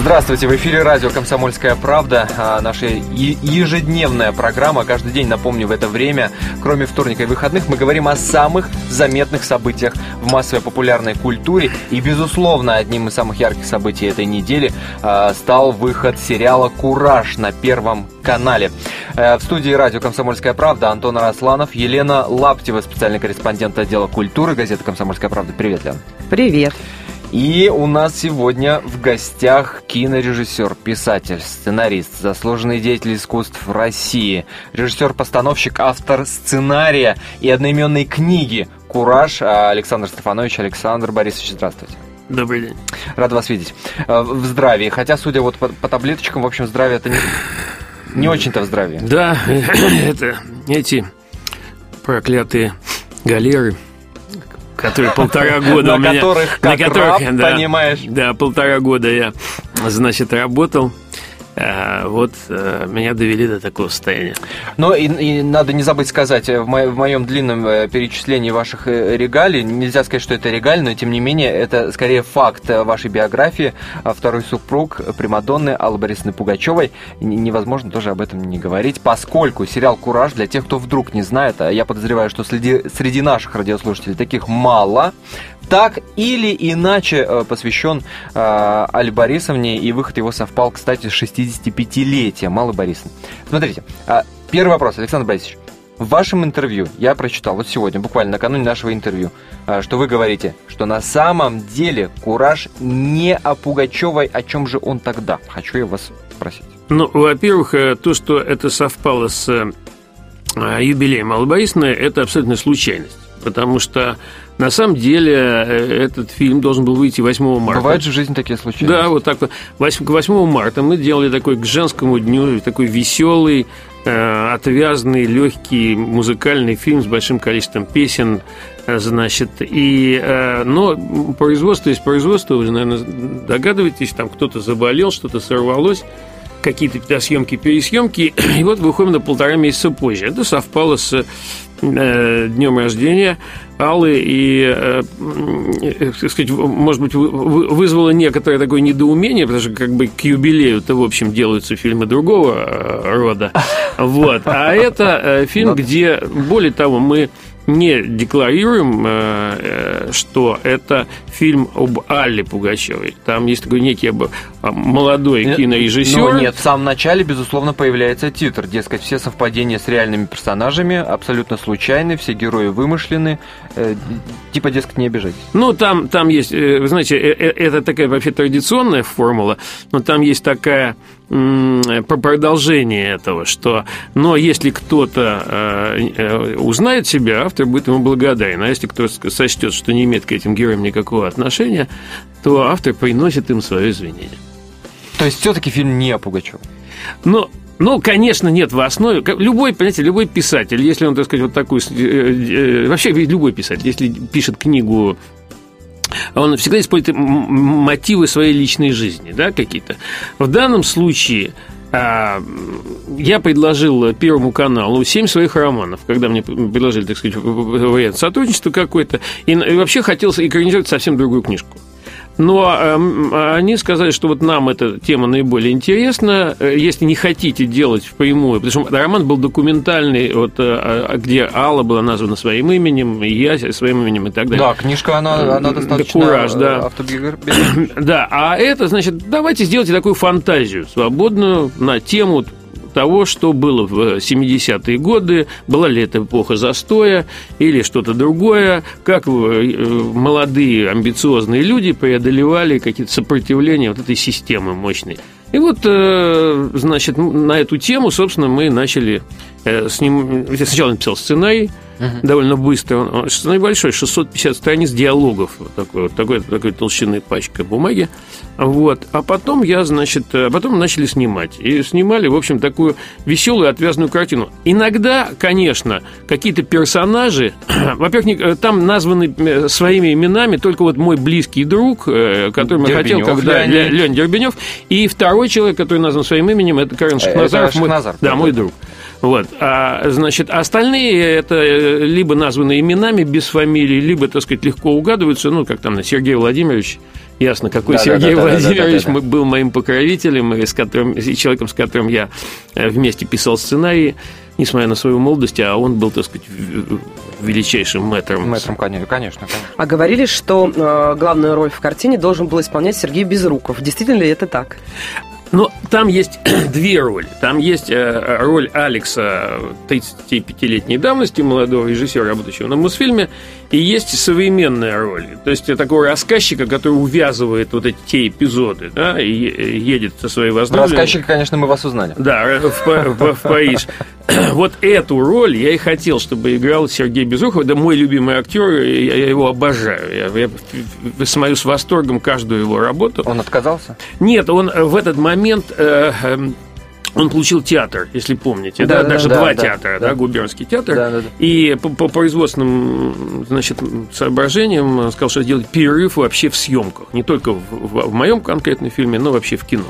Здравствуйте, в эфире радио «Комсомольская правда». А, наша ежедневная программа. Каждый день, напомню, в это время, кроме вторника и выходных, мы говорим о самых заметных событиях в массовой популярной культуре. И, безусловно, одним из самых ярких событий этой недели а, стал выход сериала «Кураж» на Первом канале. Э, в студии радио «Комсомольская правда» Антон Арасланов, Елена Лаптева, специальный корреспондент отдела культуры газеты «Комсомольская правда». Привет, Лен. Привет. И у нас сегодня в гостях кинорежиссер, писатель, сценарист, заслуженный деятель искусств России, режиссер-постановщик, автор сценария и одноименной книги «Кураж» Александр Стефанович. Александр Борисович, здравствуйте. Добрый день. Рад вас видеть. Э, в здравии. Хотя, судя вот по, по таблеточкам, в общем, здравие это не, не очень-то в здравии. Да, это эти проклятые галеры – которые полтора года у меня... На которых, как да, понимаешь. Да, полтора года я, значит, работал. Вот а, меня довели до такого состояния. Но и, и надо не забыть сказать, э, в, мо, в моем длинном э, перечислении ваших регалий, нельзя сказать, что это регаль, но тем не менее, это скорее факт вашей биографии. А второй супруг Примадонны Аллы Борисовны Пугачевой. Невозможно тоже об этом не говорить, поскольку сериал «Кураж», для тех, кто вдруг не знает, а я подозреваю, что среди, среди наших радиослушателей таких мало, так или иначе э, посвящен э, Али Борисовне, и выход его совпал, кстати, с 65-летием Аллы Борисовны. Смотрите, э, первый вопрос, Александр Борисович. В вашем интервью я прочитал вот сегодня, буквально накануне нашего интервью, э, что вы говорите, что на самом деле Кураж не о Пугачевой, о чем же он тогда? Хочу я вас спросить. Ну, во-первых, э, то, что это совпало с юбилеем Аллы Борисовны, это абсолютно случайность. Потому что на самом деле э, этот фильм должен был выйти 8 марта. Бывают же в жизни такие случаи. Да, вот так вот. 8, к 8 марта мы делали такой к женскому дню, такой веселый, э, отвязный, легкий музыкальный фильм с большим количеством песен, э, значит, и, но производство есть производство, вы, наверное, догадываетесь, там кто-то заболел, что-то сорвалось, какие-то съемки, пересъемки, и вот выходим на полтора месяца позже. Это совпало с днем рождения Аллы и, э, э, сказать, может быть, вызвало некоторое такое недоумение, потому что как бы к юбилею-то, в общем, делаются фильмы другого э, рода. Вот. А это фильм, где, более того, мы не декларируем, э, э, что это фильм об Алле Пугачевой. Там есть такой некий молодой э, кинорежиссер. Но нет, в самом начале, безусловно, появляется титр. Дескать, все совпадения с реальными персонажами абсолютно случайны, все герои вымышлены. Типа, дескать, не обижайтесь. Ну, там, там есть, вы знаете, это такая вообще традиционная формула, но там есть такая продолжение этого, что, но если кто-то э, э, узнает себя, автор будет ему благодарен, а если кто-то сочтет, что не имеет к этим героям никакого отношения, то автор приносит им свое извинение. То есть все-таки фильм не о Пугачеве? Ну, ну, конечно, нет в основе. Любой, понимаете, любой писатель, если он, так сказать, вот такую... Э, вообще, любой писатель, если пишет книгу он всегда использует мотивы своей личной жизни, да, какие-то. В данном случае а, я предложил Первому каналу семь своих романов, когда мне предложили, так сказать, вариант сотрудничества какой-то, и вообще хотел экранизировать совсем другую книжку. Но эм, они сказали, что вот нам эта тема наиболее интересна. Э, если не хотите делать впрямую, потому что роман был документальный, вот, э, а, где Алла была названа своим именем, и я своим именем и так далее. Да, книжка, она, она достаточно Кураж, да. автобиографичная. Да, а это, значит, давайте сделайте такую фантазию свободную на тему того, что было в 70-е годы, была ли это эпоха застоя или что-то другое, как э, молодые амбициозные люди преодолевали какие-то сопротивления вот этой системы мощной. И вот, э, значит, на эту тему, собственно, мы начали э, с ним... Я сначала написал сценарий, угу. довольно быстро. Он, сценарий большой, 650 страниц диалогов, вот такой, вот такой, такой толщины пачка бумаги. Вот. А потом я, значит, э, потом начали снимать. И снимали, в общем, такую веселую, отвязную картину. Иногда, конечно, какие-то персонажи, во-первых, там названы своими именами только вот мой близкий друг, который я хотел, когда Леонид Дербенев, и второй человек, который назван своим именем, это Карен э, Шахназаров. Это Шахназар, мой, да, мой друг. Вот. А, значит, остальные это э, либо названы именами без фамилии, либо, так сказать, легко угадываются, ну, как там, Сергей Владимирович Ясно, какой да, Сергей да, да, Владимирович да, да, да, да. был моим покровителем и с которым, и человеком, с которым я э, вместе писал сценарии, несмотря на свою молодость, а он был, так сказать, величайшим мэтром. Мэтром, конечно, конечно. А говорили, что э, главную роль в картине должен был исполнять Сергей Безруков. Действительно ли это так? Но там есть две роли. Там есть э, роль Алекса 35-летней давности, молодого режиссера, работающего на Мосфильме, и есть современная роль. То есть такого рассказчика, который увязывает вот эти те эпизоды, да, и едет со своей возлюбленной. Рассказчика, конечно, мы вас узнали. Да, в, в, в Париж. Вот эту роль я и хотел, чтобы играл Сергей Безухов. Это мой любимый актер, я, его обожаю. Я, я смотрю с восторгом каждую его работу. Он отказался? Нет, он в этот момент... Э, э, он получил театр, если помните, да, да, даже да, два да, театра, да, да, губернский театр, да, да, да. и по, по производственным, значит, соображениям сказал, что сделать перерыв вообще в съемках, не только в, в, в моем конкретном фильме, но вообще в кино.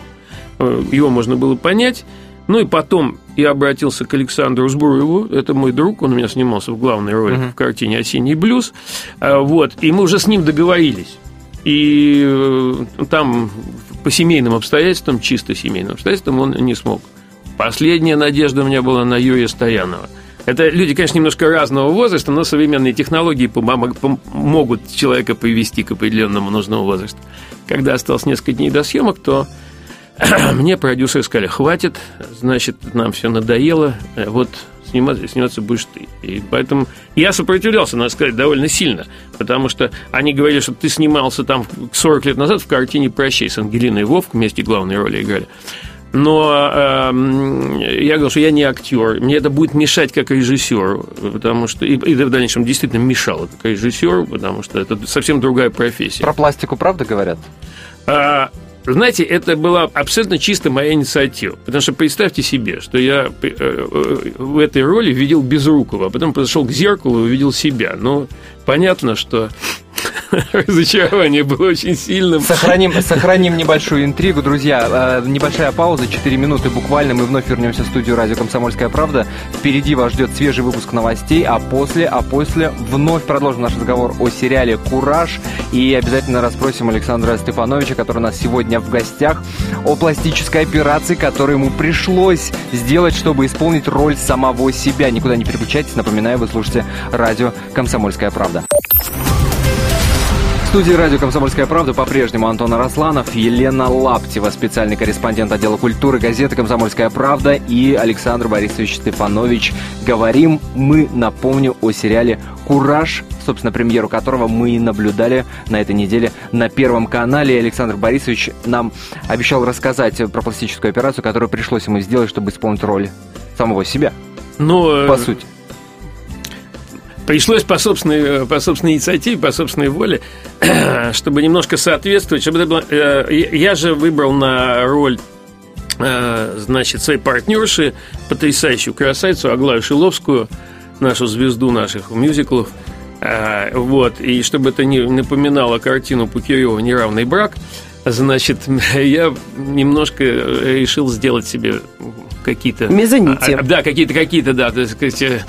Э, его можно было понять. Ну и потом я обратился к Александру Сбруеву, это мой друг, он у меня снимался в главной роли uh-huh. в картине «Осенний блюз», а, вот, и мы уже с ним договорились. И э, там по семейным обстоятельствам, чисто семейным обстоятельствам, он не смог. Последняя надежда у меня была на Юрия Стоянова. Это люди, конечно, немножко разного возраста, но современные технологии помогут человека привести к определенному нужному возрасту. Когда осталось несколько дней до съемок, то мне продюсеры сказали, хватит, значит, нам все надоело, вот сниматься, сниматься будешь ты. И поэтому я сопротивлялся, надо сказать, довольно сильно, потому что они говорили, что ты снимался там 40 лет назад в картине «Прощай» с Ангелиной Вовк, вместе главные роли играли. Но э, я говорил, что я не актер, мне это будет мешать как режиссер, потому что и, и в дальнейшем действительно мешало как режиссер, потому что это совсем другая профессия. Про пластику правда говорят? А, знаете, это была абсолютно чисто моя инициатива. Потому что представьте себе, что я э, э, в этой роли видел Безрукова, а потом подошел к зеркалу и увидел себя. Ну, понятно, что Разочарование было очень сильным. Сохраним, сохраним небольшую интригу, друзья. Э, небольшая пауза, 4 минуты буквально. Мы вновь вернемся в студию радио «Комсомольская правда». Впереди вас ждет свежий выпуск новостей, а после, а после вновь продолжим наш разговор о сериале «Кураж». И обязательно расспросим Александра Степановича, который у нас сегодня в гостях, о пластической операции, которую ему пришлось сделать, чтобы исполнить роль самого себя. Никуда не переключайтесь. Напоминаю, вы слушаете радио «Комсомольская правда» студии радио «Комсомольская правда» по-прежнему Антон Арасланов, Елена Лаптева, специальный корреспондент отдела культуры газеты «Комсомольская правда» и Александр Борисович Степанович. Говорим мы, напомню, о сериале «Кураж», собственно, премьеру которого мы наблюдали на этой неделе на Первом канале. Александр Борисович нам обещал рассказать про пластическую операцию, которую пришлось ему сделать, чтобы исполнить роль самого себя. Ну, по сути пришлось по собственной, по собственной инициативе, по собственной воле, чтобы немножко соответствовать, чтобы это было... Э, я же выбрал на роль э, значит, своей партнерши, потрясающую красавицу Аглаю Шиловскую, нашу звезду наших мюзиклов. Э, вот, и чтобы это не напоминало картину Пукирева «Неравный брак», значит, я немножко решил сделать себе какие-то... Мезоните. А, да, какие-то, какие-то, да, так сказать, э,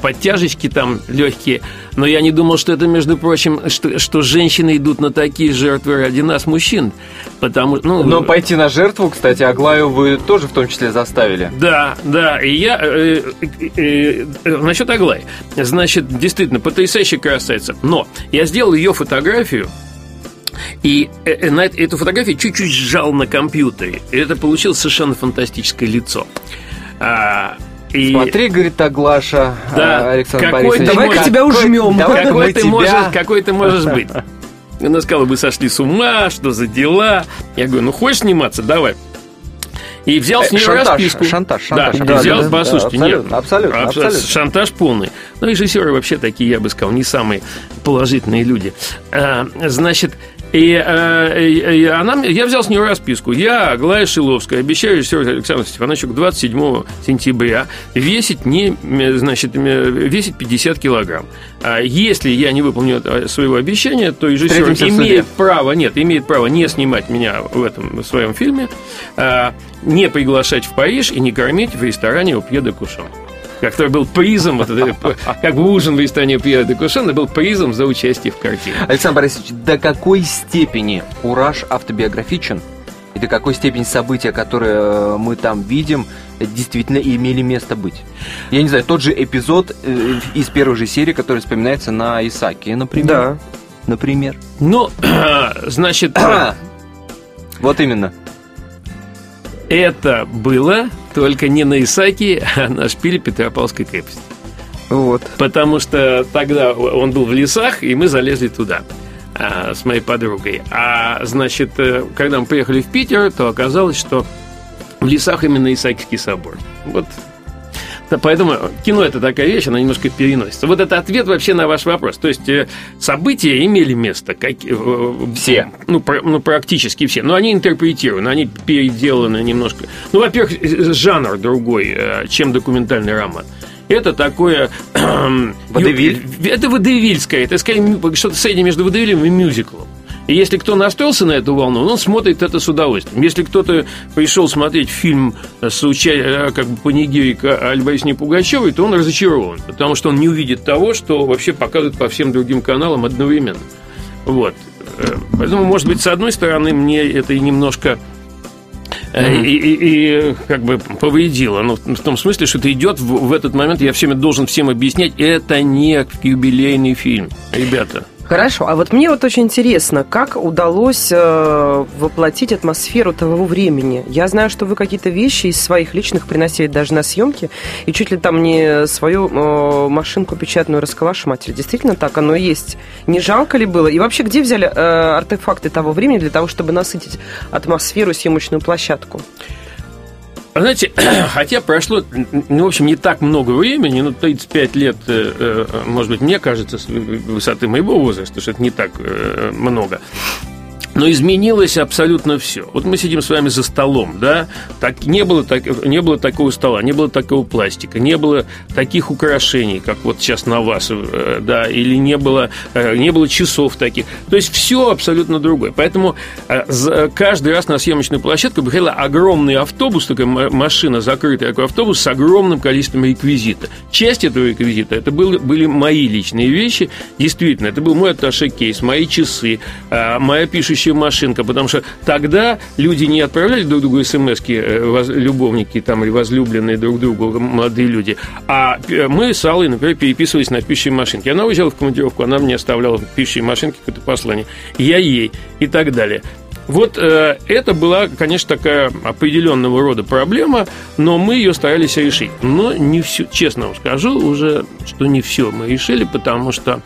подтяжечки там легкие. Но я не думал, что это, между прочим, что, что женщины идут на такие жертвы ради нас, мужчин. Потому, ну, Но пойти на жертву, кстати, Аглаю вы тоже в том числе заставили. Да, да. И я... Э, э, э, насчет Аглаи. Значит, действительно, потрясающая красавица. Но я сделал ее фотографию и э, э, на эту фотографию чуть-чуть сжал на компьютере. И это получилось совершенно фантастическое лицо. А, и... Смотри, говорит Аглаша, да, Александр какой Борисович. Давай-ка тебя ужмем. Какой ты, тебя... можешь, какой ты можешь быть. Она сказала, вы сошли с ума, что за дела. Я говорю, ну хочешь сниматься, давай. И взял с нее шантаж, расписку. Шантаж, шантаж. Да, да, взял, да, послушайте, да, абсолютно, нет, абсолютно, абсолютно. Шантаж полный. Ну, режиссеры вообще такие, я бы сказал, не самые положительные люди. А, значит, и, э, и она, я взял с нее расписку. Я, Аглая Шиловская, обещаю режиссеру Александру Степановичу к 27 сентября весить, не, значит, весить 50 килограмм. А если я не выполню своего обещания, то режиссер имеет право, нет, имеет право не снимать меня в этом в своем фильме, а, не приглашать в Париж и не кормить в ресторане у Пьеда Кушон. Который был призом, вот, как бы ужин в ресторане Пьера де Кушена был призом за участие в картине. Александр Борисович, до какой степени «Ураж» автобиографичен? И до какой степени события, которые э, мы там видим, действительно имели место быть? Я не знаю, тот же эпизод э, из первой же серии, который вспоминается на Исаке, например. Да. Например. Ну, значит... вот именно. Это было только не на Исаке, а на шпиле Петропавловской крепости. Вот. Потому что тогда он был в лесах, и мы залезли туда а, с моей подругой. А, значит, э, когда мы приехали в Питер, то оказалось, что в лесах именно Исаакиевский собор. Вот Поэтому кино это такая вещь, она немножко переносится. Вот это ответ вообще на ваш вопрос. То есть э, события имели место. Как, э, все. Ну, про, ну, практически все. Но они интерпретированы, они переделаны немножко. Ну, во-первых, э, жанр другой, чем документальный роман. Это такое... Водевиль? Это водевильское. Это, скорее, что-то среднее между водевилем и мюзиклом. И если кто настроился на эту волну, он смотрит это с удовольствием. Если кто-то пришел смотреть фильм с уча... Э, как бы панигирика Альбарисне Пугачевой, то он разочарован, потому что он не увидит того, что вообще показывают по всем другим каналам одновременно. Вот. Э, поэтому, может быть, с одной стороны, мне это и немножко Mm-hmm. И, и, и как бы повредило. Ну, в том смысле, что это идет в, в этот момент, я всеми должен всем объяснять, это не юбилейный фильм, ребята. Хорошо, а вот мне вот очень интересно, как удалось э, воплотить атмосферу того времени. Я знаю, что вы какие-то вещи из своих личных приносили даже на съемки, и чуть ли там не свою э, машинку печатную расколошматили. Действительно так оно и есть. Не жалко ли было? И вообще, где взяли э, артефакты того времени для того, чтобы насытить атмосферу съемочную площадку? Знаете, хотя прошло, ну, в общем, не так много времени, ну, 35 лет, э, э, может быть, мне кажется, с высоты моего возраста, что это не так э, много. Но изменилось абсолютно все. Вот мы сидим с вами за столом, да, так, не, было так, не было такого стола, не было такого пластика, не было таких украшений, как вот сейчас на вас, э, да, или не было, э, не было часов таких. То есть все абсолютно другое. Поэтому э, каждый раз на съемочную площадку приходил огромный автобус, такая машина, закрытый такой автобус с огромным количеством реквизита. Часть этого реквизита это были, были мои личные вещи, действительно, это был мой атташе-кейс, мои часы, моя пишущая рабочая машинка, потому что тогда люди не отправляли друг другу смс э, любовники там или возлюбленные друг другу, молодые люди, а э, мы с Аллой, например, переписывались на пищей машинке. Она уезжала в командировку, она мне оставляла в пищей машинке какое-то послание, я ей и так далее. Вот э, это была, конечно, такая определенного рода проблема, но мы ее старались решить. Но не все, честно вам скажу уже, что не все мы решили, потому что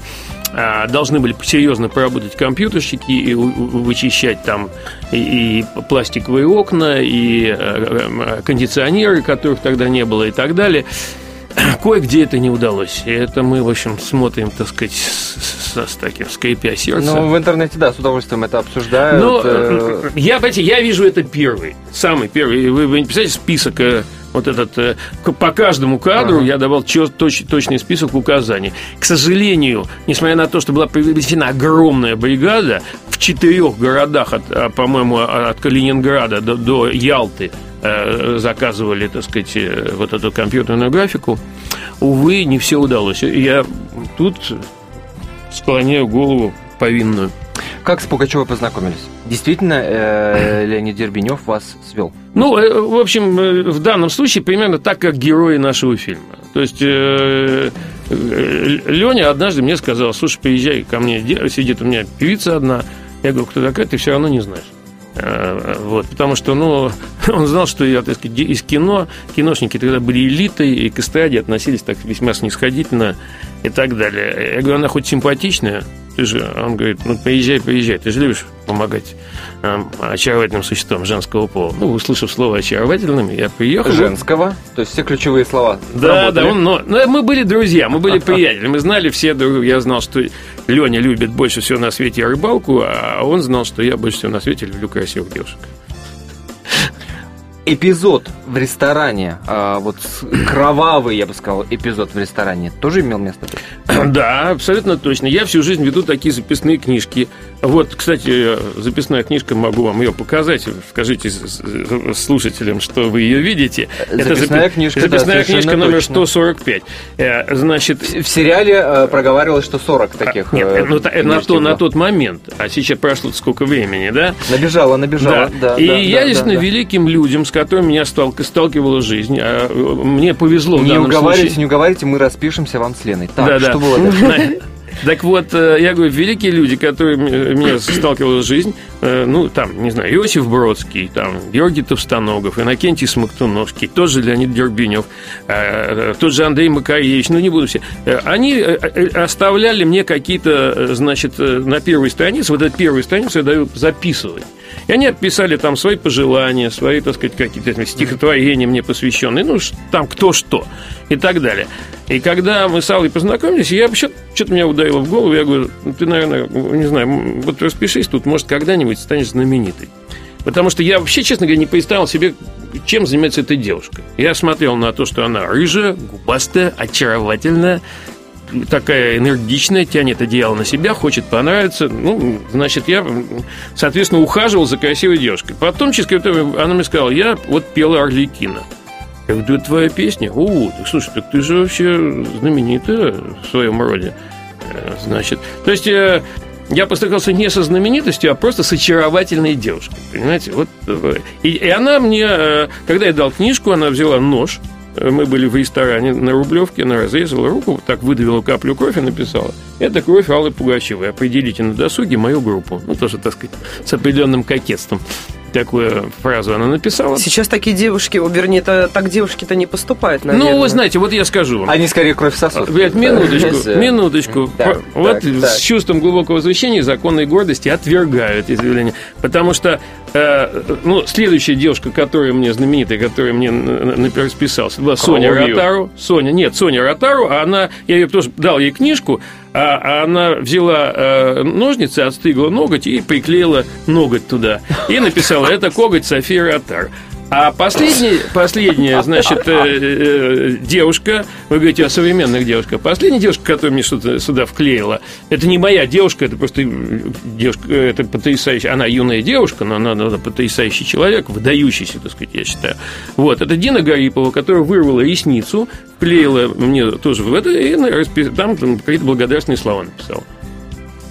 должны были серьезно поработать компьютерщики и вычищать там и, пластиковые окна, и э, э, кондиционеры, которых тогда не было, и так далее. Кое-где это не удалось. И это мы, в общем, смотрим, так сказать, с, с таким скрипя сердце. Ну, в интернете, да, с удовольствием это обсуждают. Но, э... я, понимаете, я вижу это первый, самый первый. Вы, вы не представляете список вот этот, э, по каждому кадру ага. я давал точ, точный список указаний. К сожалению, несмотря на то, что была привлечена огромная бригада, в четырех городах, от, а, по-моему, а, от Калининграда до, до Ялты э, заказывали, так сказать, э, вот эту компьютерную графику, увы, не все удалось. Я тут склоняю голову повинную. Как с Пугачевой познакомились? Действительно, э, Леонид Дербенев вас свел? Ну, э, в общем, э, в данном случае примерно так, как герои нашего фильма. То есть э, Леня однажды мне сказал, слушай, приезжай ко мне, сидит у меня певица одна. Я говорю, кто такая, ты все равно не знаешь. Вот, потому что, ну, он знал, что я, так сказать, из кино, киношники тогда были элитой, и к эстраде относились так весьма снисходительно и так далее. Я говорю, она хоть симпатичная, ты же, он говорит, ну, поезжай, поезжай, ты же любишь помогать э, очаровательным существам женского пола. Ну, услышав слово очаровательным, я приехал. Женского? То есть все ключевые слова Да, да, он, но, но мы были друзья, мы были приятели, мы знали все друг Я знал, что Леня любит больше всего на свете рыбалку, а он знал, что я больше всего на свете люблю красивых девушек. Эпизод в ресторане, а, вот кровавый, я бы сказал, эпизод в ресторане, тоже имел место? Да, абсолютно точно. Я всю жизнь веду такие записные книжки. Вот, кстати, записная книжка, могу вам ее показать. Скажите слушателям, что вы ее видите. Записная Это книжка, записная да, книжка номер точно. 145. Э, значит, в сериале э, проговаривалось, что 40 таких. Нет, э, ну, на, то, на тот момент, а сейчас прошло сколько времени, да? Набежала, набежала. Да. Да, И да, я да, действительно да, великим людям, с которыми меня сталкивала жизнь, а мне повезло не уговаривайте, случае. Не уговаривайте, мы распишемся вам с Леной. Так, да, что да. было дальше? Так вот, э, я говорю, великие люди, которые меня сталкивала жизнь, э, ну, там, не знаю, Иосиф Бродский, там, Георгий Товстоногов, Иннокентий Смоктуновский, тот же Леонид Дербинев, э, тот же Андрей Макаревич, ну, не буду все. Они оставляли мне какие-то, значит, на первой странице, вот эту первую страницу я даю записывать. И они писали там свои пожелания, свои, так сказать, какие-то стихотворения мне посвященные, ну, там кто что и так далее. И когда мы с Аллой познакомились, я вообще что-то меня ударило в голову, я говорю, ну, ты, наверное, не знаю, вот распишись тут, может, когда-нибудь станешь знаменитой. Потому что я вообще, честно говоря, не представил себе, чем занимается эта девушка. Я смотрел на то, что она рыжая, губастая, очаровательная, такая энергичная, тянет одеяло на себя, хочет понравиться. Ну, значит, я, соответственно, ухаживал за красивой девушкой. Потом, через какое-то время, она мне сказала, я вот пела Орликина. Я говорю, это твоя песня? О, так слушай, так ты же вообще знаменитая в своем роде. Э, значит, то есть э, я постарался не со знаменитостью, а просто с очаровательной девушкой. Понимаете? Вот, э, и, и она мне, когда я дал книжку, она взяла нож, мы были в ресторане на Рублевке, она разрезала руку, так выдавила каплю крови и написала, это кровь Аллы Пугачевой, определите на досуге мою группу. Ну, тоже, так сказать, с определенным кокетством такую фразу она написала. Сейчас такие девушки, вернее, это, так девушки-то не поступают, наверное. Ну, вы знаете, вот я скажу вам. Они скорее кровь сосут. Блядь, минуточку, минуточку. Так, вот так, с чувством глубокого восхищения законной гордости отвергают изъявление. Потому что э, ну, следующая девушка, которая мне знаменитая, которая мне расписалась, была Соня Ротару. Соня, нет, Соня Ротару, а она, я ее тоже дал ей книжку, а, а она взяла э, ножницы, отстыгла ноготь и приклеила ноготь туда. И написала, это коготь Софии Ротар. А последняя, последняя значит, э, э, девушка, вы говорите о современных девушках, последняя девушка, которая мне что-то сюда вклеила, это не моя девушка, это просто девушка, это потрясающая, она юная девушка, но она, она потрясающий человек, выдающийся, так сказать, я считаю. Вот, это Дина Гарипова, которая вырвала ресницу, вклеила мне тоже в это, и там, там какие-то благодарственные слова написала.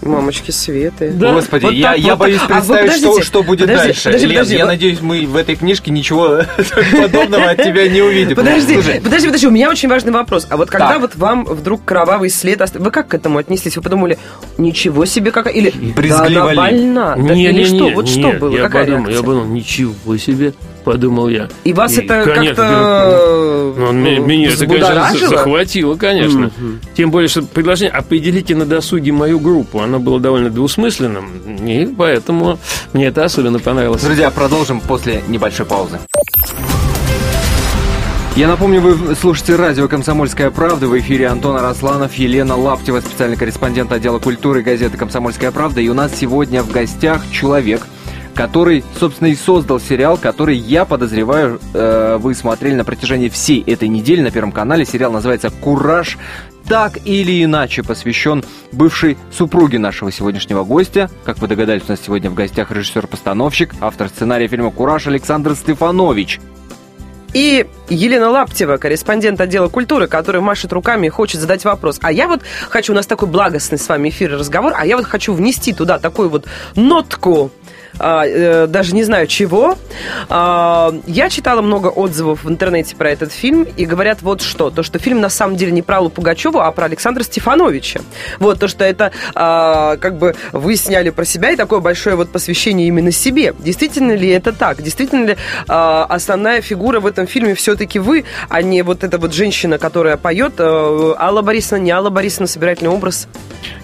Мамочки Светы. Да. Господи, вот я, так, я вот боюсь так. представить, а что, что будет подожди, дальше. Подожди, Лен, подожди, я вот... надеюсь, мы в этой книжке ничего подобного от тебя не увидим. Подожди, подожди, подожди, у меня очень важный вопрос. А вот когда вот вам вдруг кровавый след вы как к этому отнеслись? Вы подумали, ничего себе, как или да, она больна? Не, не, что? Вот что было? Я подумал, я подумал, ничего себе подумал я. И вас и, это как-то ну, меня это, конечно, захватило, конечно. Mm-hmm. Тем более, что предложение «определите на досуге мою группу», оно было довольно двусмысленным, и поэтому мне это особенно понравилось. Друзья, продолжим после небольшой паузы. Я напомню, вы слушаете радио «Комсомольская правда». В эфире Антон Арасланов, Елена Лаптева, специальный корреспондент отдела культуры газеты «Комсомольская правда». И у нас сегодня в гостях человек – который, собственно, и создал сериал, который, я подозреваю, э, вы смотрели на протяжении всей этой недели на Первом канале. Сериал называется «Кураж». Так или иначе посвящен бывшей супруге нашего сегодняшнего гостя. Как вы догадались, у нас сегодня в гостях режиссер-постановщик, автор сценария фильма «Кураж» Александр Стефанович. И Елена Лаптева, корреспондент отдела культуры, который машет руками и хочет задать вопрос. А я вот хочу, у нас такой благостный с вами эфир и разговор, а я вот хочу внести туда такую вот нотку даже не знаю чего. А, я читала много отзывов в интернете про этот фильм, и говорят вот что. То, что фильм на самом деле не про Аллу Пугачеву, а про Александра Стефановича. Вот, то, что это а, как бы вы сняли про себя и такое большое вот посвящение именно себе. Действительно ли это так? Действительно ли основная фигура в этом фильме все-таки вы, а не вот эта вот женщина, которая поет Алла Борисовна, не Алла Борисовна, собирательный образ?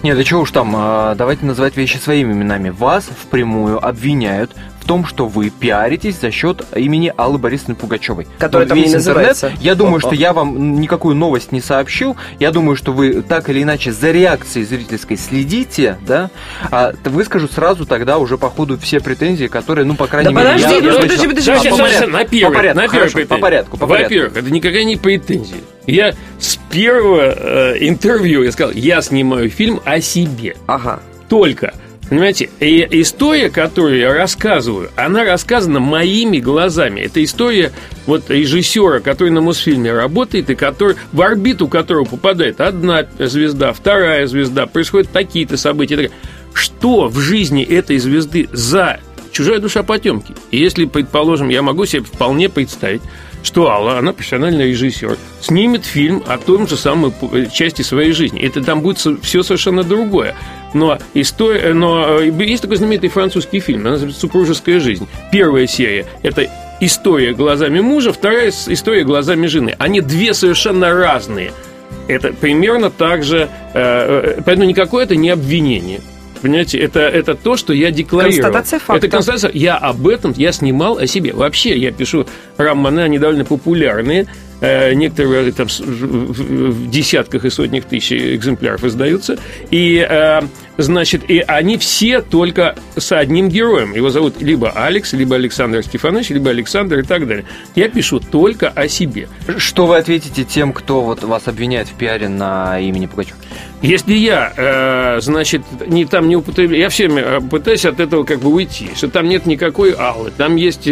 Нет, да чего уж там, давайте называть вещи своими именами. Вас впрямую обвиняют в том, что вы пиаритесь за счет имени Аллы Борисовны Пугачевой. Которая там не интернет, называется. Я думаю, что я вам никакую новость не сообщил. Я думаю, что вы так или иначе за реакцией зрительской следите, да? А выскажу сразу тогда уже по ходу все претензии, которые, ну, по крайней Да мере, подожди, я- подожди, подожди, А, Сейчас, по сейчас, порядку, на первой, по порядку, на первой хорошо, по порядку, по порядку. Во-первых, это никакая не претензия. Я с первого э, интервью я сказал, я снимаю фильм о себе. Ага. Только. Понимаете, и история, которую я рассказываю, она рассказана моими глазами. Это история вот режиссера, который на Мосфильме работает, и который, в орбиту которого попадает одна звезда, вторая звезда, происходят такие-то события. Что в жизни этой звезды за чужая душа потемки? И если, предположим, я могу себе вполне представить, что Алла, она профессиональный режиссер, снимет фильм о том же самой э, части своей жизни. Это там будет все совершенно другое. Но, история, но э, есть такой знаменитый французский фильм, она называется «Супружеская жизнь». Первая серия – это история глазами мужа, вторая история глазами жены. Они две совершенно разные. Это примерно так же, э, э, поэтому никакое это не обвинение. Понимаете, это, это то, что я декларировал. Констатация факта. Это констатация. Я об этом, я снимал о себе. Вообще, я пишу романы, они довольно популярные. Э, Некоторые там в десятках и сотнях тысяч экземпляров издаются. И, э, значит, и они все только с одним героем. Его зовут либо Алекс, либо Александр Стефанович, либо Александр и так далее. Я пишу только о себе. Что вы ответите тем, кто вот вас обвиняет в пиаре на имени Пугачева? Если я, э, значит, не, там не употребляю, я всеми э, пытаюсь от этого как бы уйти, что там нет никакой Аллы, там есть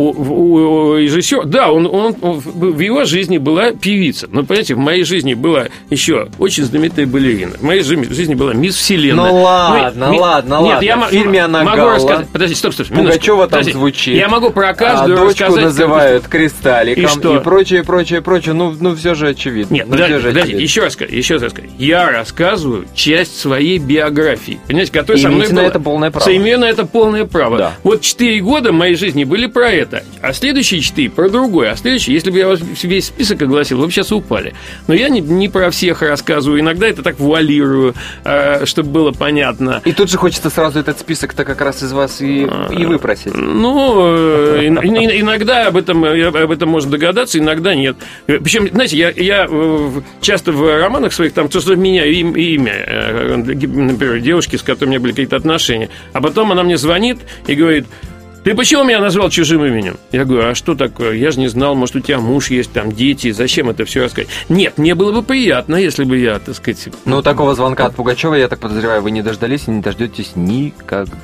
у, у- у режиссера, да, он, он, он в его жизни была певица, но, понимаете, в моей жизни была еще очень знаменитая балерина, в моей жи- жизни была мисс Вселенная. Ну ладно, Мы- ми- ладно, Нет, ладно. я В фильме она могу Галла. рассказать, подожди, стоп, стоп, минуточку, Пугачева там подожди. звучит. Я могу про А каждую дочку рассказать. называют кристалликом И что? и прочее, прочее, прочее. Ну, ну все же очевидно. Нет, ну, подожди, всё же подожди, очевидно. еще раз, еще раз скажу. Я рассказываю часть своей биографии, понимаете, которая со мной была. это полное право. Имею на это полное право. Да. Вот четыре года моей жизни были про это, а следующие четыре про другое. А следующие, если бы я вас весь список огласил, вы бы сейчас упали. Но я не, не про всех рассказываю, иногда это так вуалирую, э, чтобы было понятно. И тут же хочется сразу этот список-то как раз из вас и, и выпросить. Ну, э, ин- ин- иногда об этом, э, об этом можно догадаться, иногда нет. Э, Причем, знаете, я, я э, часто в романах своих там просто меняю им- имя, например, девушки, с которой у меня были какие-то отношения, а потом она мне звонит и говорит, ты почему меня назвал чужим именем? Я говорю, а что такое? Я же не знал, может, у тебя муж есть, там, дети, зачем это все рассказать? Нет, мне было бы приятно, если бы я, так сказать... Ну, такого звонка от Пугачева, я так подозреваю, вы не дождались и не дождетесь никогда.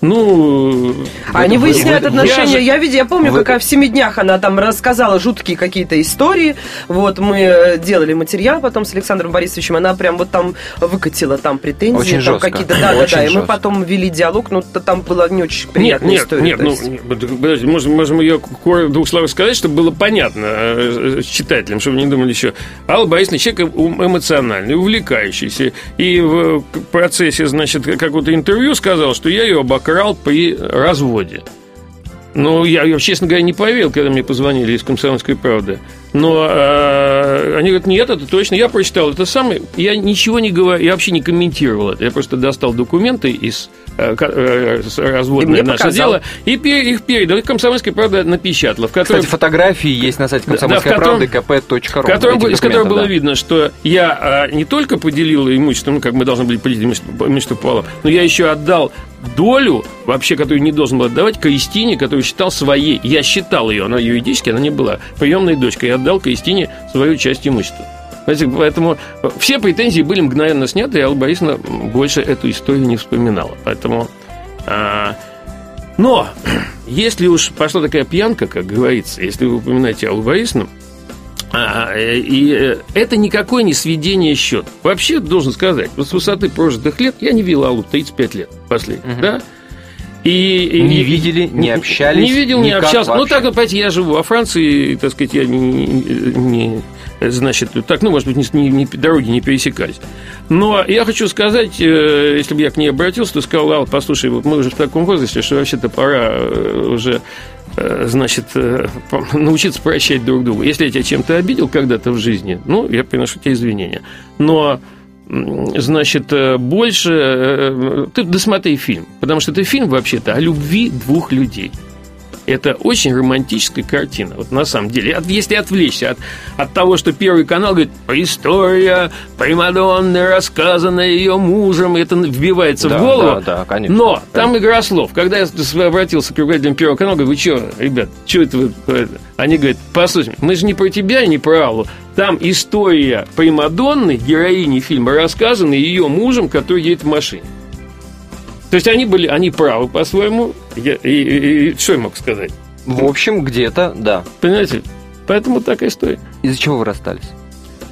Ну... Они вы- выясняют вы- отношения. я Я, видела, я помню, вы- как в семи днях она там рассказала жуткие какие-то истории. Вот мы э, делали материал потом с Александром Борисовичем. Она прям вот там выкатила там претензии. Очень там какие-то. Да, да, да. И мы потом вели диалог, но т- там была не очень Нет, приятная нет, история. нет, то ну, есть. нет, подожди, можем, можем ее в двух словах сказать, чтобы было понятно э, э, читателям, чтобы не думали еще. Алла Борисовна человек эм- эмоциональный, увлекающийся. И в процессе, значит, какого-то интервью сказал, что я ее обокрал при разводе. Ну, я, я, честно говоря, не поверил, когда мне позвонили из «Комсомольской правды». Но э, они говорят, нет, это точно. Я прочитал это самое. Я ничего не говорю, я вообще не комментировал это. Я просто достал документы из э, э, разводное наше показал. дело и пе- их передал. И «Комсомольская правда» напечатала, в которой... Кстати, фотографии есть на сайте Да, комсомольской котором- правды kp.ru. В котором, из которого документов, было да. видно, что я а, не только поделил имущество, ну, как мы должны были поделить имущество, имущество пополам, но я еще отдал долю, вообще, которую не должен был отдавать, Кристине, которую считал своей. Я считал ее, она юридически, она не была приемной дочкой. Я отдал Кристине свою часть имущества. Знаете, поэтому все претензии были мгновенно сняты, и Алла Борисовна больше эту историю не вспоминала. Поэтому... а, но, если уж пошла такая пьянка, как говорится, если вы упоминаете Аллу Борисовну, э, и э, это никакое не сведение счет. Вообще, должен сказать, вот с высоты прожитых лет я не видел Аллу 35 лет последних, Мгм. да? И, и- Не видели, не общались, Не видел, не общался. Ну, вообще? так, понимаете, я живу во Франции, так сказать, я не, не- значит, так, ну, может быть, не, не- дороги не пересекались. Но я хочу сказать, э, если бы я к ней обратился, то сказал, Алла, послушай, вот мы уже в таком возрасте, что вообще-то пора э, уже э, значит, э, научиться прощать друг друга. Если я тебя чем-то обидел когда-то в жизни, ну, я приношу тебе извинения. Но значит, э, больше... Э, ты досмотри фильм, потому что это фильм вообще-то о любви двух людей – это очень романтическая картина. Вот на самом деле, если отвлечься от, от того, что Первый канал говорит, история Примадонны, рассказанная ее мужем, это вбивается да, в голову. Да, да, конечно. Но там игра слов. Когда я обратился к руководителям Первого канала, говорю, вы что, ребят, что это вы... Они говорят, послушайте, мы же не про тебя не про Аллу. Там история Примадонны, героини фильма, рассказана ее мужем, который едет в машине. То есть они были, они правы по-своему. И, и, и что я мог сказать? В общем, где-то, да. Понимаете? Поэтому такая история. Из-за чего вы расстались?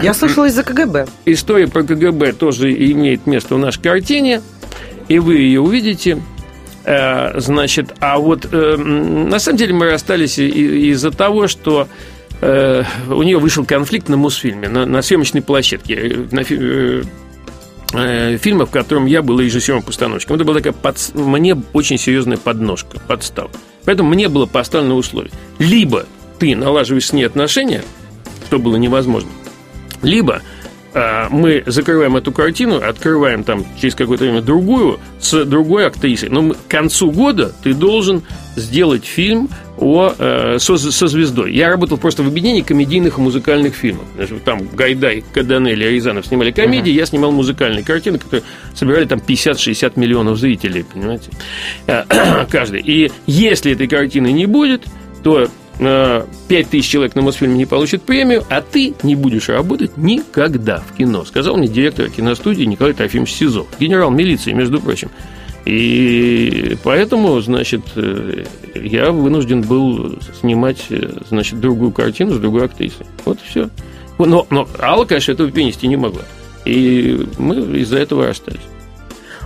Я слышала из-за КГБ. История про КГБ тоже имеет место в нашей картине, и вы ее увидите. Э, значит, а вот э, на самом деле мы расстались из-за того, что э, у нее вышел конфликт на Мосфильме, на, на съемочной площадке. На, фильма, в котором я был режиссером-постановщиком. Это была такая под... мне очень серьезная подножка, подстава. Поэтому мне было поставлено условие. Либо ты налаживаешь с ней отношения, что было невозможно, либо а, мы закрываем эту картину, открываем там через какое-то время другую с другой актрисой. Но к концу года ты должен сделать фильм о, э, со, со звездой. Я работал просто в объединении комедийных и музыкальных фильмов. Там Гайдай, Каданелли, Рязанов снимали комедии, uh-huh. я снимал музыкальные картины, которые собирали там 50-60 миллионов зрителей, понимаете, каждый. И если этой картины не будет, то 5 тысяч человек на Мосфильме не получат премию, а ты не будешь работать никогда в кино, сказал мне директор киностудии Николай Трофимович Сизов, генерал милиции, между прочим. И поэтому, значит, э, я вынужден был снимать, э, значит, другую картину с другой актрисой. Вот и все. Но, но Алла, конечно, этого перенести не могла. И мы из-за этого расстались.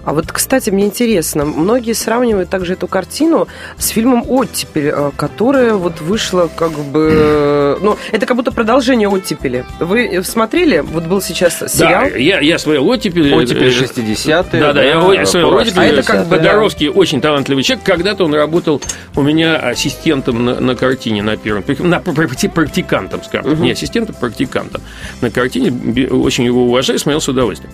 А вот, кстати, мне интересно, многие сравнивают также эту картину с фильмом «Оттепель», э, которая вот вышла как бы... Ну, это как будто продолжение «Оттепели». Вы смотрели? Вот был сейчас сериал. Да, я, я смотрел «Оттепель». «Оттепель» 60-е. Да, да, я, я смотрел «Оттепель». А это как бы... Подоровский очень талантливый человек. Когда-то он работал у меня ассистентом на, на картине на первом... На практикантом, скажем. Угу. Не ассистентом, практикантом. На картине очень его уважаю, смотрел с удовольствием.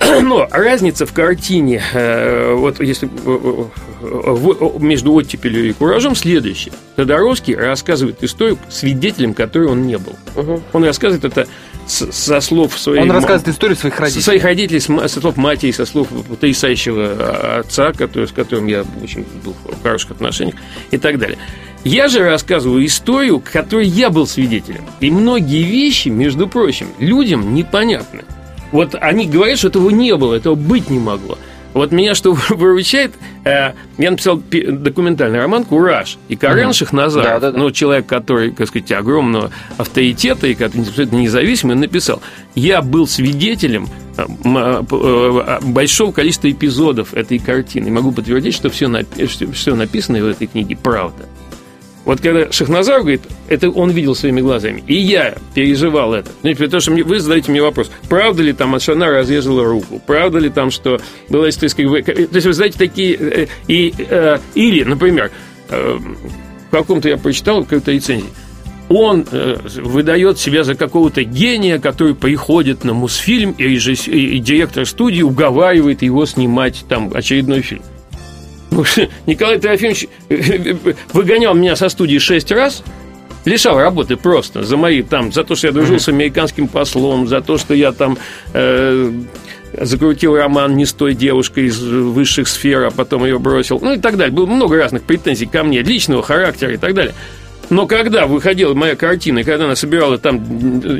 Но разница в картине картине, э, вот если э, э, между оттепелью и куражом следующее. Тодоровский рассказывает историю свидетелем, которой он не был. Угу. Он рассказывает это со слов своих... Он рассказывает историю своих родителей. Своих родителей, со слов матери, со слов потрясающего отца, который, с которым я очень был в хороших отношениях и так далее. Я же рассказываю историю, которой я был свидетелем. И многие вещи, между прочим, людям непонятны. Вот они говорят, что этого не было, этого быть не могло. Вот меня что выручает, э, я написал документальный роман «Кураж». И Карен. Шахназаров, да, да, да. ну, человек, который, как сказать, огромного авторитета и абсолютно независимый, написал, я был свидетелем э, э, большого количества эпизодов этой картины. И могу подтвердить, что все, все написано в этой книге правда. Вот когда Шахназар говорит, это он видел своими глазами, и я переживал это. Ну, потому что вы задаете мне вопрос, правда ли там, она разрезала руку, правда ли там, что была история... То есть вы знаете такие... Э, и, э, или, например, э, в каком-то я прочитал какой-то рецензии, он э, выдает себя за какого-то гения, который приходит на Мосфильм, и, режисс... и директор студии уговаривает его снимать там очередной фильм. Николай Трофимович выгонял меня со студии шесть раз, лишал работы просто за мои там, за то, что я дружил с американским послом, за то, что я там э, закрутил роман не с той девушкой из высших сфер, а потом ее бросил, ну и так далее. Было много разных претензий ко мне, личного характера и так далее. Но когда выходила моя картина, и когда она собирала там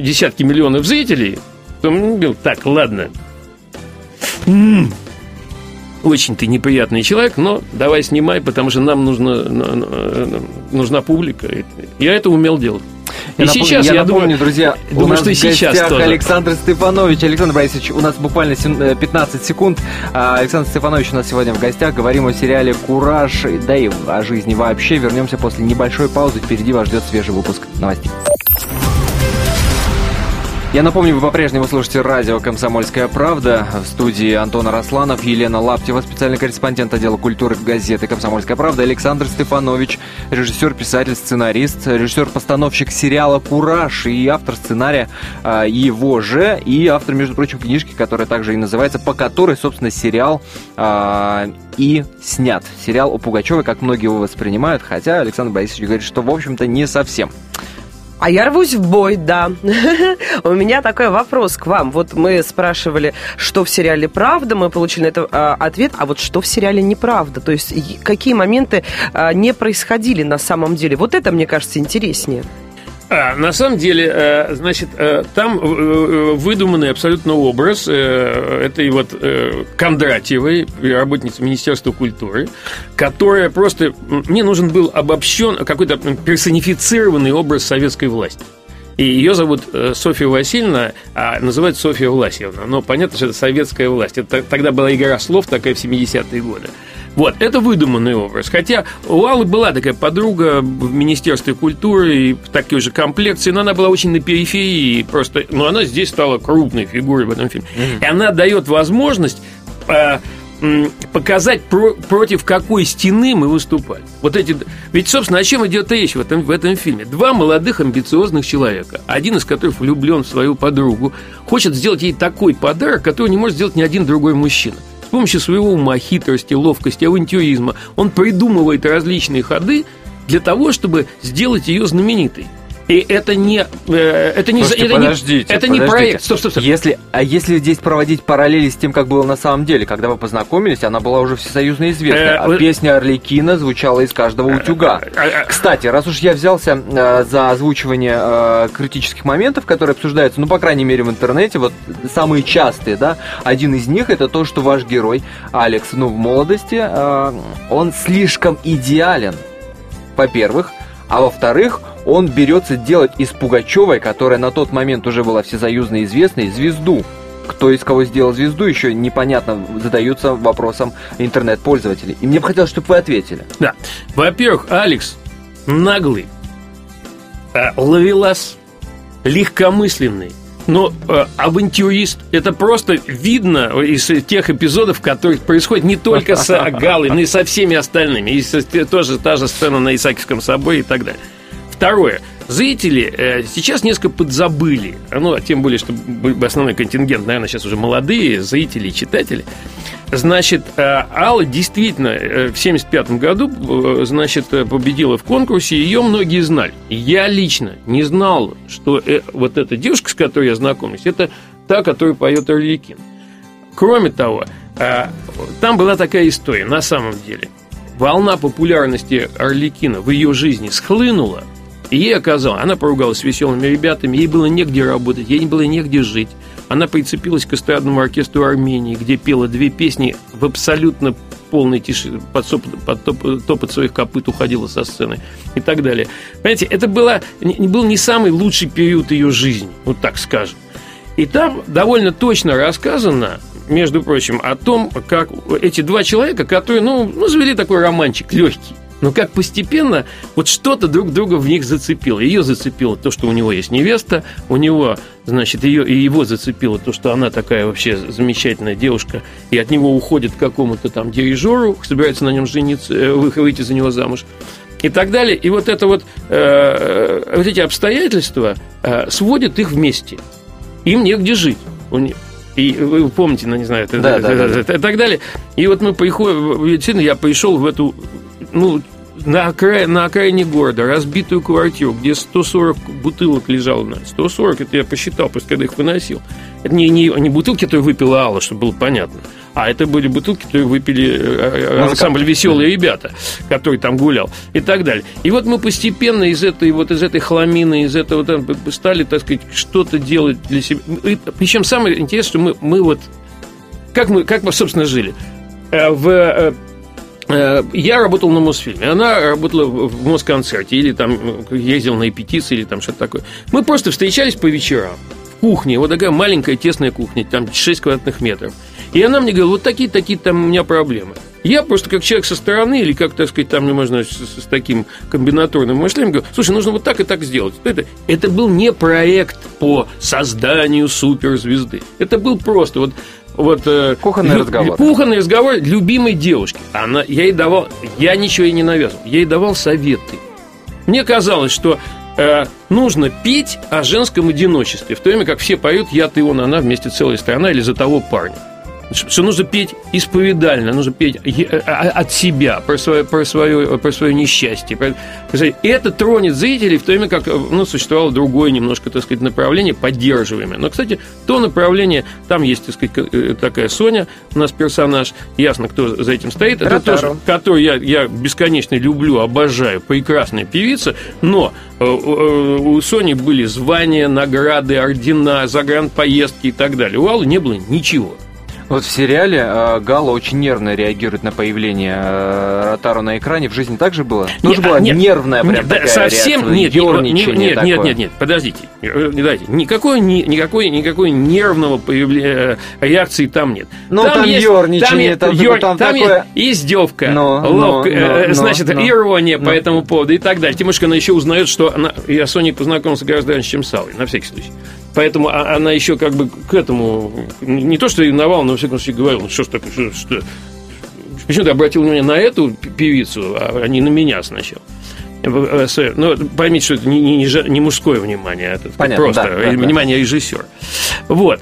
десятки миллионов зрителей, то мне было так, ладно. М-м, очень ты неприятный человек, но давай снимай, потому что нам нужна, нужна публика. Я это умел делать. И я сейчас, я, я напомню, думаю, друзья, думаю, у нас что и сейчас тоже. Александр Степанович. Александр Борисович, у нас буквально 15 э, секунд. А, Александр Степанович у нас сегодня в гостях. Говорим о сериале «Кураж», да и о жизни вообще. Вернемся после небольшой паузы. Впереди вас ждет свежий выпуск новостей. Я напомню, вы по-прежнему слушаете радио «Комсомольская правда». В студии Антон Росланов, Елена Лаптева, специальный корреспондент отдела культуры газеты «Комсомольская правда», Александр Стефанович, режиссер, писатель, сценарист, режиссер-постановщик сериала «Кураж» и автор сценария а, его же, и автор, между прочим, книжки, которая также и называется, по которой, собственно, сериал а, и снят. Сериал о Пугачевой, как многие его воспринимают, хотя Александр Борисович говорит, что, в общем-то, не совсем. А я рвусь в бой, да. У меня такой вопрос к вам. Вот мы спрашивали, что в сериале правда, мы получили это а, ответ, а вот что в сериале неправда? То есть какие моменты а, не происходили на самом деле? Вот это, мне кажется, интереснее. А, на самом деле, э, значит, э, там э, выдуманный абсолютно образ этой вот Кондратьевой, работницы Министерства культуры, которая просто... Мне нужен был обобщен, какой-то персонифицированный образ советской власти. И ее зовут Софья Васильевна, а называют Софья Власьевна. Но понятно, что это советская власть. Это тогда была игра слов такая в 70-е годы. Вот, это выдуманный образ. Хотя у Аллы была такая подруга в Министерстве культуры и такой же комплекции, но она была очень на периферии, просто, но она здесь стала крупной фигурой в этом фильме. Mm-hmm. И она дает возможность э, показать про, против какой стены мы выступали. Вот эти, ведь, собственно, о чем идет речь в этом, в этом фильме? Два молодых амбициозных человека, один из которых влюблен в свою подругу, хочет сделать ей такой подарок, который не может сделать ни один другой мужчина – помощью своего ума, хитрости, ловкости, авантюризма он придумывает различные ходы для того, чтобы сделать ее знаменитой. И это не э, это не Слушайте, это подождите, не это подождите. не проект. Стоп, стоп, стоп. Если а если здесь проводить параллели с тем, как было на самом деле, когда вы познакомились, она была уже всесоюзно известна, а песня Орликина звучала из каждого э, утюга. Э, Кстати, раз уж я взялся за озвучивание критических моментов, которые обсуждаются, ну по крайней мере в интернете, вот самые частые, да, один из них это то, что ваш герой Алекс, ну в молодости, он слишком идеален, во-первых, а во-вторых он берется делать из Пугачевой, которая на тот момент уже была всесоюзно известной, звезду. Кто из кого сделал звезду, еще непонятно, задаются вопросом интернет-пользователей. И мне бы хотелось, чтобы вы ответили. Да. Во-первых, Алекс наглый, э, ловелас, легкомысленный, но э, авантюрист это просто видно из тех эпизодов, которые происходят не только с Галой, но и со всеми остальными. И тоже та же сцена на Исаакиевском соборе и так далее. Второе. Зрители э, сейчас несколько подзабыли, ну, тем более, что основной контингент, наверное, сейчас уже молодые зрители и читатели. Значит, э, Алла действительно э, в 75 году, значит, победила в конкурсе, ее многие знали. Я лично не знал, что вот эта девушка, с которой я знакомлюсь, это та, которая поет Орликин. Кроме того, там была такая история, на самом деле. Волна популярности Орликина в ее жизни схлынула – ей оказалось, она поругалась с веселыми ребятами, ей было негде работать, ей было негде жить. Она прицепилась к эстрадному оркестру Армении, где пела две песни в абсолютно полной тишине, под, соп, под топ, топот своих копыт уходила со сцены и так далее. Понимаете, это было, не, был не самый лучший период ее жизни, вот так скажем. И там довольно точно рассказано, между прочим, о том, как эти два человека, которые, ну, ну завели такой романчик легкий, но как постепенно вот что-то друг друга в них зацепило. Ее зацепило то, что у него есть невеста, у него, значит, ее, и его зацепило то, что она такая вообще замечательная девушка, и от него уходит к какому-то там дирижеру, собирается на нем жениться, э, выйти за него замуж и так далее. И вот это вот, э, вот эти обстоятельства э, сводят их вместе. Им негде жить. И вы помните, ну, не знаю, это, да, это, да, это, да. и так далее. И вот мы приходим, действительно, я пришел в эту, ну, на, окраине, на окраине города разбитую квартиру, где 140 бутылок лежало. 140, это я посчитал, просто когда их выносил. Это не, не, не бутылки, которые выпила Алла, чтобы было понятно. А это были бутылки, которые выпили э, э, ансамбль «Веселые ребята», который там гулял и так далее. И вот мы постепенно из этой, вот из этой хламины, из этого там, стали, так сказать, что-то делать для себя. И, причем самое интересное, что мы, мы вот... Как мы, как мы, собственно, жили? Э, в я работал на Мосфильме, она работала в Москонцерте, или там ездил на репетиции, или там что-то такое. Мы просто встречались по вечерам в кухне, вот такая маленькая тесная кухня, там 6 квадратных метров. И она мне говорила, вот такие-такие там у меня проблемы. Я просто как человек со стороны, или как, так сказать, там, можно с, с таким комбинаторным мышлением, говорю, слушай, нужно вот так и так сделать. Это, это был не проект по созданию суперзвезды. Это был просто вот вот э, кухонный лю, разговор. Кухонный разговор любимой девушки. Она, я ей давал, я ничего ей не навязывал, я ей давал советы. Мне казалось, что э, нужно петь о женском одиночестве, в то время как все поют «Я, ты, он, она» вместе целая страна или «За того парня» что нужно петь исповедально, нужно петь э, а, от себя, про свое, про свое, про свое несчастье. И это тронет зрителей, в то время как ну, существовало другое немножко, так сказать, направление, поддерживаемое. Но, кстати, то направление, там есть, так сказать, э, такая Соня, у нас персонаж, ясно, кто за этим стоит. Это тоже, которую я, я бесконечно люблю, обожаю, прекрасная певица, но э, у Сони были звания, награды, ордена, загранпоездки и так далее. У Аллы не было ничего. Вот в сериале э, Гала очень нервно реагирует на появление э, Ротару на экране. В жизни также было? Ну, же была нет, нервная прям нет, такая совсем реакция, нет, нет, нет, нет, нет, нет, подождите, э, дайте, никакой, ни, никакой, никакой нервного появления, э, реакции там нет. Ну, там, там есть, ерничание, там, там, там, там такое... есть издевка, но, ловка, но, но, э, значит, но, ирония но. по этому поводу и так далее. Тимошка, она еще узнает, что она, я с Соней познакомился гораздо раньше, чем с Аллой, на всякий случай. Поэтому а, она еще как бы к этому, не то что ревновала, но, во всяком случае, говорила, ну что ж такое, что, что Почему ты обратил внимание на эту певицу, а не на меня сначала? Э, ну, поймите, что это не, не, не мужское внимание, это Понятно, просто да, внимание да. режиссера. Вот.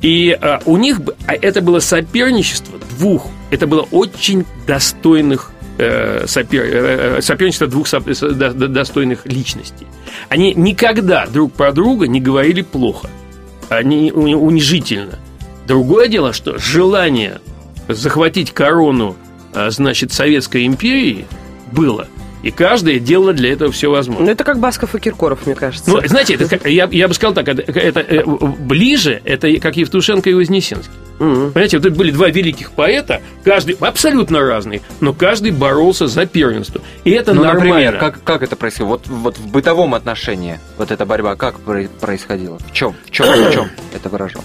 И а, у них а это было соперничество двух, это было очень достойных Э, сопер, э, э, соперничество двух достойных личностей. Они никогда друг про друга не говорили плохо, они унижительно. Другое дело, что желание захватить корону, значит, Советской империи было – и каждая делала для этого все возможное. Ну, это как Басков и Киркоров, мне кажется. Ну, знаете, это, я, я бы сказал так, это, это ближе, это как Евтушенко и Вознесенский. Угу. Понимаете, вот это были два великих поэта, каждый абсолютно разный, но каждый боролся за первенство. И это ну, нормально. Например, как, как это происходило? Вот, вот в бытовом отношении вот эта борьба как происходила? В чем? В чем, в чем это выражал?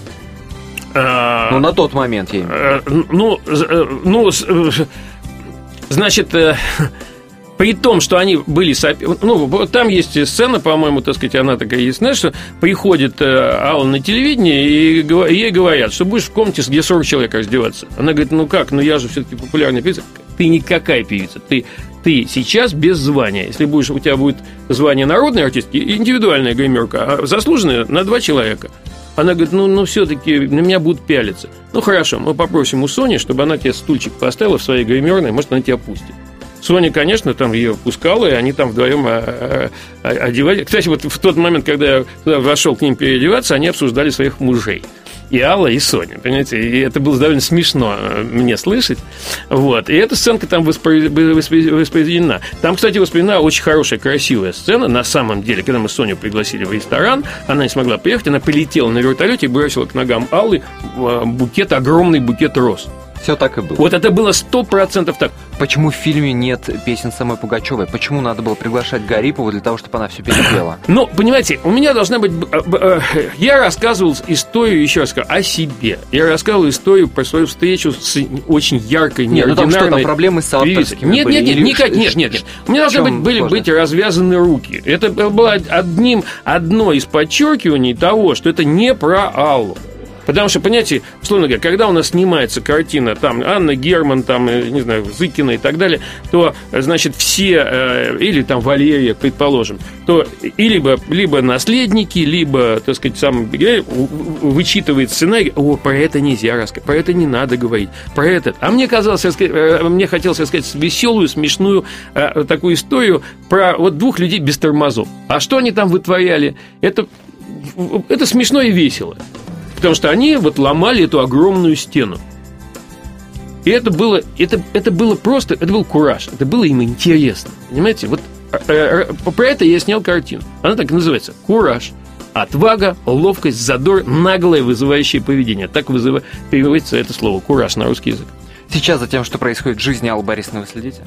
А, ну, на тот момент я имею э, Ну, э, ну, э, значит, при том, что они были... Ну, там есть сцена, по-моему, так сказать, она такая ясная, что приходит э, Алла на телевидение, и ей говорят, что будешь в комнате, где 40 человек раздеваться. Она говорит, ну как, ну я же все-таки популярная певица. Ты никакая певица, ты, ты сейчас без звания. Если будешь, у тебя будет звание народной артистки, индивидуальная гримерка, а заслуженная на два человека. Она говорит, ну, ну все-таки на меня будут пялиться. Ну хорошо, мы попросим у Сони, чтобы она тебе стульчик поставила в своей гримерной, может, она тебя пустит. Соня, конечно, там ее пускала, и они там вдвоем а, а, одевали. Кстати, вот в тот момент, когда я туда вошел к ним переодеваться, они обсуждали своих мужей и Алла, и Соня, понимаете? И это было довольно смешно э, мне слышать. Вот. И эта сценка там воспроизведена. Там, кстати, воспоминана очень хорошая, красивая сцена. На самом деле, когда мы Соню пригласили в ресторан, она не смогла приехать, она полетела на вертолете и бросила к ногам Аллы э, букет, огромный букет роз. Все так и было. Вот это было сто процентов так. Почему в фильме нет песен самой Пугачевой? Почему надо было приглашать Гарипову для того, чтобы она все перепела? Ну, понимаете, у меня должна быть... Э, я рассказывал историю, еще раз скажу, о себе. Я рассказывал историю про свою встречу с очень яркой, нет, ну там что, там проблемы с авторскими Нет, нет, нет, никак, нет, нет, нет. У меня должны быть, были быть развязаны руки. Это было одним, одно из подчеркиваний того, что это не про Аллу. Потому что, понимаете, условно говоря, когда у нас снимается картина, там, Анна Герман, там, э, не знаю, Зыкина и так далее, то, значит, все, э, или там Валерия, предположим, то и либо, либо наследники, либо, так сказать, сам вычитывает сценарий, о, про это нельзя рассказать, про это не надо говорить, про это. А мне казалось, э, мне хотелось рассказать веселую, смешную такую историю про вот двух людей без тормозов. А что они там вытворяли? Это, это смешно и весело. Потому что они вот ломали эту огромную стену. И это было, это, это было просто, это был кураж, это было им интересно. Понимаете, вот э, э, про это я снял картину. Она так и называется «Кураж». Отвага, ловкость, задор, наглое вызывающее поведение. Так вызыва... переводится это слово «кураж» на русский язык. Сейчас за тем, что происходит в жизни Аллы Борисовны, вы следите?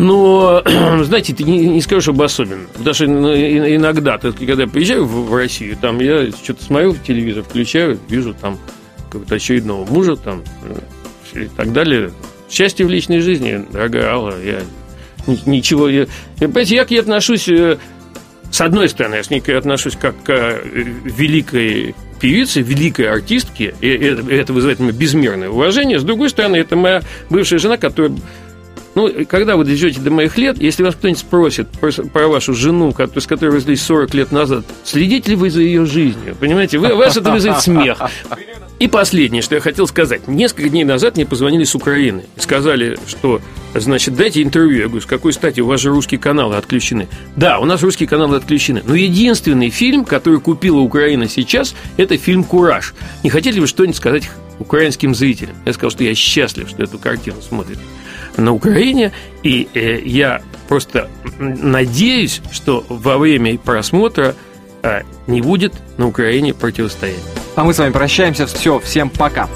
Но, знаете, ты не, не скажешь об особенно. Потому что иногда, когда я приезжаю в, Россию, там я что-то смотрю в телевизор, включаю, вижу там какого-то очередного мужа там э, и так далее. Счастье в личной жизни, дорогая Алла, я ничего... Я, понимаете, я к ней отношусь... Э, с одной стороны, я с ней отношусь как к э, великой певице, великой артистке, и это вызывает у меня безмерное уважение. С другой стороны, это моя бывшая жена, которая ну, когда вы дойдете до моих лет, если вас кто-нибудь спросит про, вашу жену, с которой вы развелись 40 лет назад, следите ли вы за ее жизнью? Понимаете, вы, вас это вызовет смех. И последнее, что я хотел сказать. Несколько дней назад мне позвонили с Украины. Сказали, что, значит, дайте интервью. Я говорю, с какой стати? У вас же русские каналы отключены. Да, у нас русские каналы отключены. Но единственный фильм, который купила Украина сейчас, это фильм «Кураж». Не хотели бы что-нибудь сказать украинским зрителям? Я сказал, что я счастлив, что эту картину смотрят на Украине. И э, я просто надеюсь, что во время просмотра э, не будет на Украине противостояния. А мы с вами прощаемся. Все, всем пока.